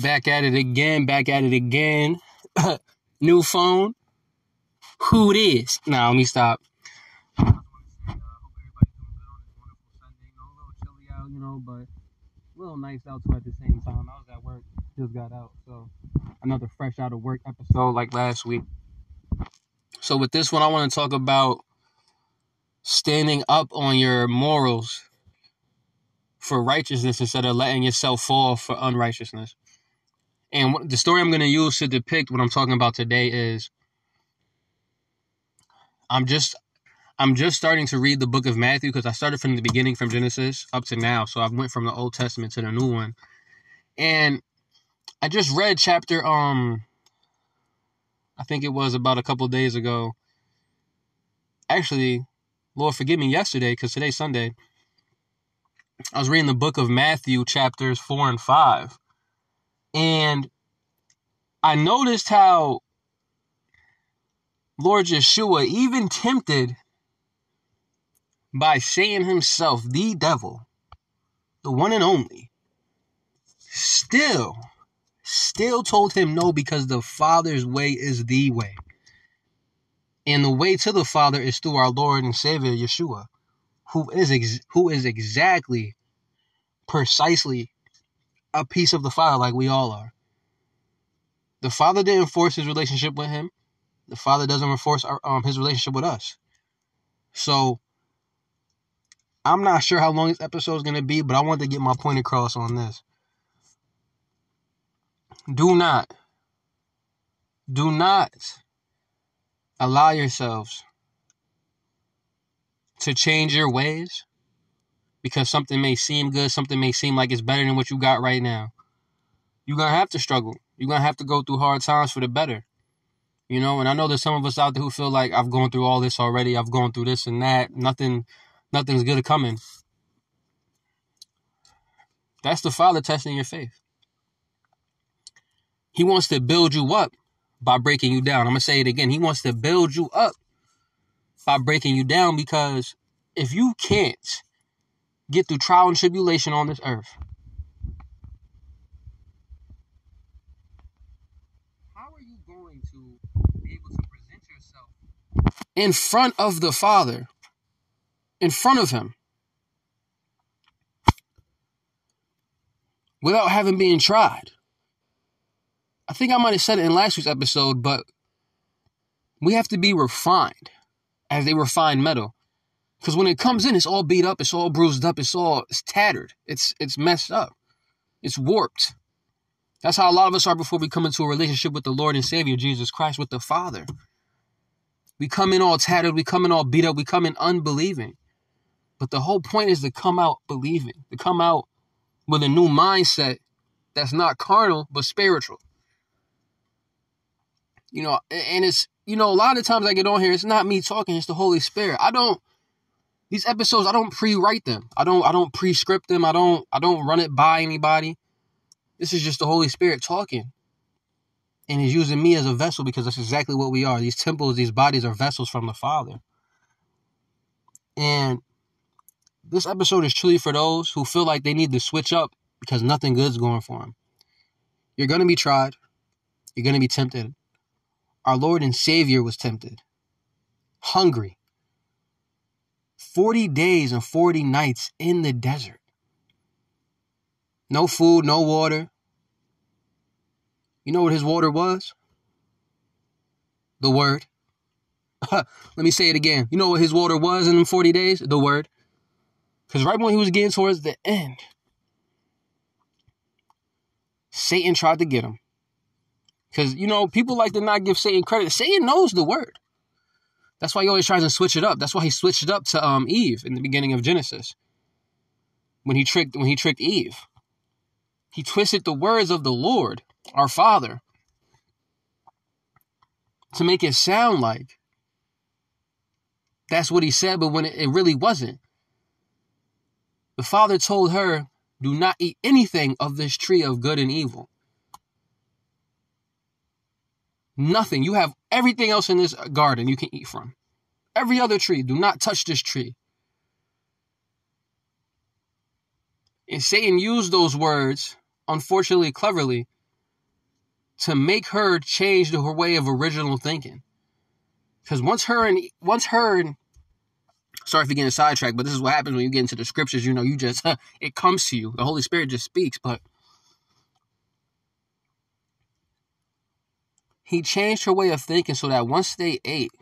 Back at it again, back at it again. New phone. Who it is? Now let me stop. Uh, out, you know, but a little nice out too at the same time. I was at work, just got out, so another fresh out of work episode like last week. So with this one, I want to talk about standing up on your morals for righteousness instead of letting yourself fall for unrighteousness. And the story I'm going to use to depict what I'm talking about today is I'm just I'm just starting to read the book of Matthew because I started from the beginning from Genesis up to now. So I went from the Old Testament to the new one. And I just read chapter um I think it was about a couple days ago. Actually, Lord forgive me yesterday because today's Sunday. I was reading the book of Matthew chapters 4 and 5. And I noticed how Lord Yeshua, even tempted by Satan himself, the devil, the one and only, still, still told him no because the Father's way is the way. And the way to the Father is through our Lord and Savior Yeshua, who is ex- who is exactly, precisely a piece of the Father like we all are. The Father didn't force his relationship with him. The Father doesn't enforce our, um, his relationship with us. So I'm not sure how long this episode is going to be, but I want to get my point across on this. Do not, do not allow yourselves to change your ways because something may seem good, something may seem like it's better than what you got right now. You're going to have to struggle. You're going to have to go through hard times for the better. You know, and I know there's some of us out there who feel like I've gone through all this already. I've gone through this and that. Nothing nothing's good coming. That's the Father testing your faith. He wants to build you up by breaking you down. I'm going to say it again. He wants to build you up by breaking you down because if you can't get through trial and tribulation on this earth, how are you going to be able to present yourself in front of the Father, in front of Him, without having been tried? I think I might have said it in last week's episode, but we have to be refined as they refine metal. Because when it comes in, it's all beat up, it's all bruised up, it's all it's tattered, it's it's messed up, it's warped. That's how a lot of us are before we come into a relationship with the Lord and Savior Jesus Christ, with the Father. We come in all tattered, we come in all beat up, we come in unbelieving. But the whole point is to come out believing, to come out with a new mindset that's not carnal but spiritual. You know, and it's you know, a lot of times I get on here, it's not me talking, it's the Holy Spirit. I don't these episodes, I don't pre-write them. I don't I don't pre-script them. I don't I don't run it by anybody. This is just the Holy Spirit talking. And he's using me as a vessel because that's exactly what we are. These temples, these bodies are vessels from the Father. And this episode is truly for those who feel like they need to switch up because nothing good's going for them. You're going to be tried. You're going to be tempted. Our Lord and Savior was tempted, hungry. 40 days and 40 nights in the desert. No food, no water. You know what his water was? The Word. Let me say it again. You know what his water was in 40 days? The Word. Because right when he was getting towards the end, Satan tried to get him. Because, you know, people like to not give Satan credit. Satan knows the word. That's why he always tries to switch it up. That's why he switched it up to um, Eve in the beginning of Genesis. When he tricked when he tricked Eve. He twisted the words of the Lord, our Father, to make it sound like that's what he said, but when it, it really wasn't. The Father told her, Do not eat anything of this tree of good and evil. Nothing. You have everything else in this garden you can eat from. Every other tree. Do not touch this tree. And Satan used those words, unfortunately, cleverly, to make her change her way of original thinking. Because once her and once her and sorry for getting sidetracked, but this is what happens when you get into the scriptures. You know, you just it comes to you. The Holy Spirit just speaks, but he changed her way of thinking so that once they ate,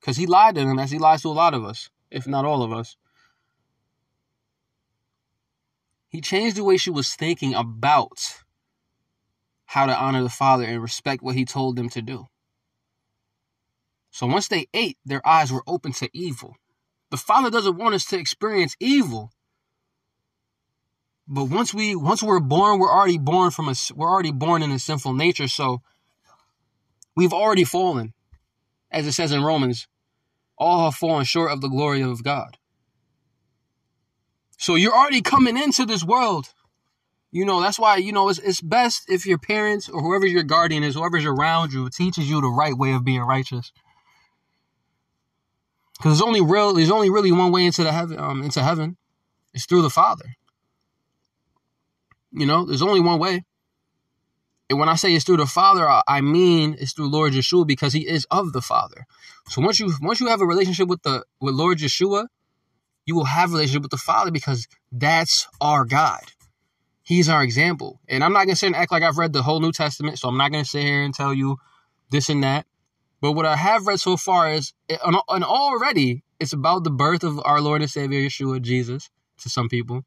because he lied to them as he lies to a lot of us, if not all of us. He changed the way she was thinking about how to honor the Father and respect what he told them to do. So once they ate, their eyes were open to evil. The Father doesn't want us to experience evil. But once we once we're born, we're already born from a we're already born in a sinful nature, so we've already fallen. As it says in Romans, all have fallen short of the glory of God. So you're already coming into this world. You know, that's why, you know, it's, it's best if your parents or whoever your guardian is, whoever's around you, teaches you the right way of being righteous. Because there's only real, there's only really one way into the heaven, um, into heaven. It's through the Father. You know, there's only one way. And when I say it's through the Father, I mean it's through Lord Yeshua because He is of the Father. So once you once you have a relationship with the with Lord Yeshua, you will have a relationship with the Father because that's our God. He's our example. And I'm not gonna sit and act like I've read the whole New Testament, so I'm not gonna sit here and tell you this and that. But what I have read so far is, and already, it's about the birth of our Lord and Savior Yeshua Jesus to some people.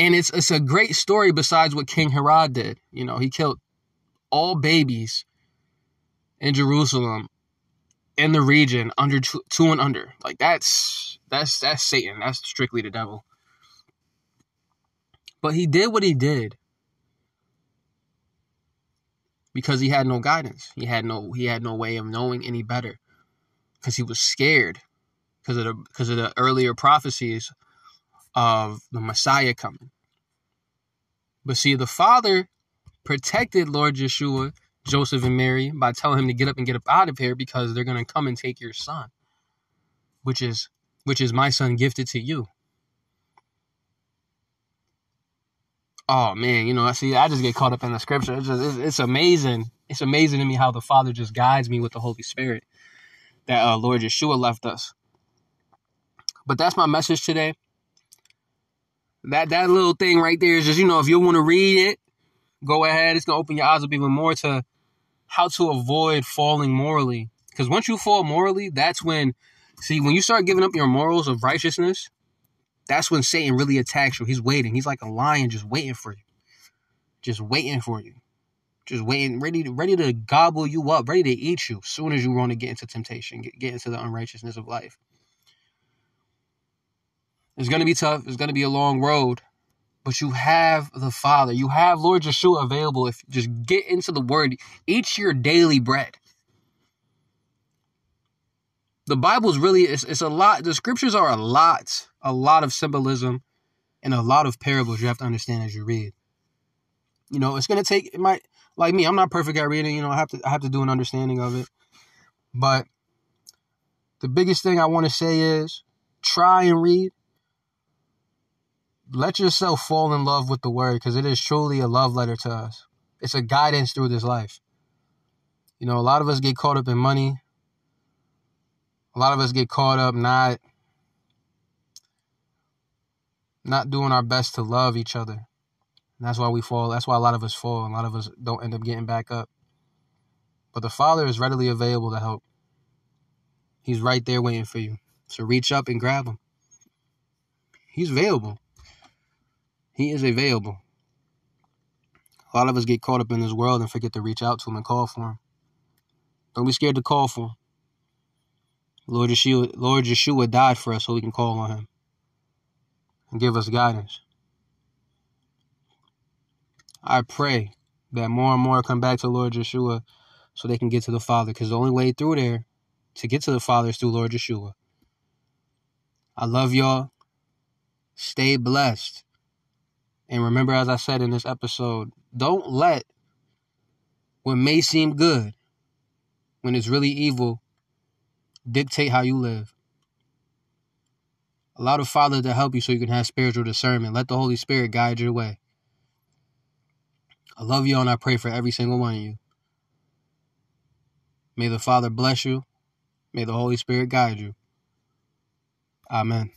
And it's it's a great story besides what King Herod did. You know, he killed all babies in Jerusalem in the region under two, two and under. Like that's that's that's Satan. That's strictly the devil. But he did what he did because he had no guidance. He had no he had no way of knowing any better because he was scared because of the because of the earlier prophecies of the Messiah coming. But see, the Father protected Lord Yeshua, Joseph, and Mary by telling him to get up and get up out of here because they're gonna come and take your son, which is which is my son gifted to you. oh man, you know, I see, I just get caught up in the scripture. It's, just, it's, it's, amazing. It's amazing to me how the Father just guides me with the Holy Spirit that uh, Lord Yeshua left us. But that's my message today. That that little thing right there is just, you know, if you want to read it, go ahead. It's gonna open your eyes up even more to how to avoid falling morally. Because once you fall morally, that's when, see, when you start giving up your morals of righteousness, that's when Satan really attacks you. He's waiting. He's like a lion just waiting for you. Just waiting for you. Just waiting, ready to ready to gobble you up, ready to eat you as soon as you want to get into temptation, get, get into the unrighteousness of life. It's gonna be tough. It's gonna be a long road. But you have the Father. You have Lord Yeshua available if you just get into the word. Eat your daily bread the Bible's really it's, it's a lot. The scriptures are a lot, a lot of symbolism, and a lot of parables you have to understand as you read. You know, it's gonna take it might like me. I'm not perfect at reading. You know, I have to I have to do an understanding of it. But the biggest thing I want to say is try and read. Let yourself fall in love with the word because it is truly a love letter to us. It's a guidance through this life. You know, a lot of us get caught up in money, a lot of us get caught up not not doing our best to love each other. And that's why we fall. That's why a lot of us fall. A lot of us don't end up getting back up. But the Father is readily available to help. He's right there waiting for you. So reach up and grab him. He's available. He is available. A lot of us get caught up in this world and forget to reach out to him and call for him. Don't be scared to call for him. Lord Yeshua, Lord Yeshua died for us so we can call on him and give us guidance. I pray that more and more come back to Lord Yeshua so they can get to the Father because the only way through there to get to the Father is through Lord Yeshua. I love y'all. Stay blessed. And remember, as I said in this episode, don't let what may seem good when it's really evil dictate how you live. Allow the Father to help you so you can have spiritual discernment. Let the Holy Spirit guide your way. I love you and I pray for every single one of you. May the Father bless you. May the Holy Spirit guide you. Amen.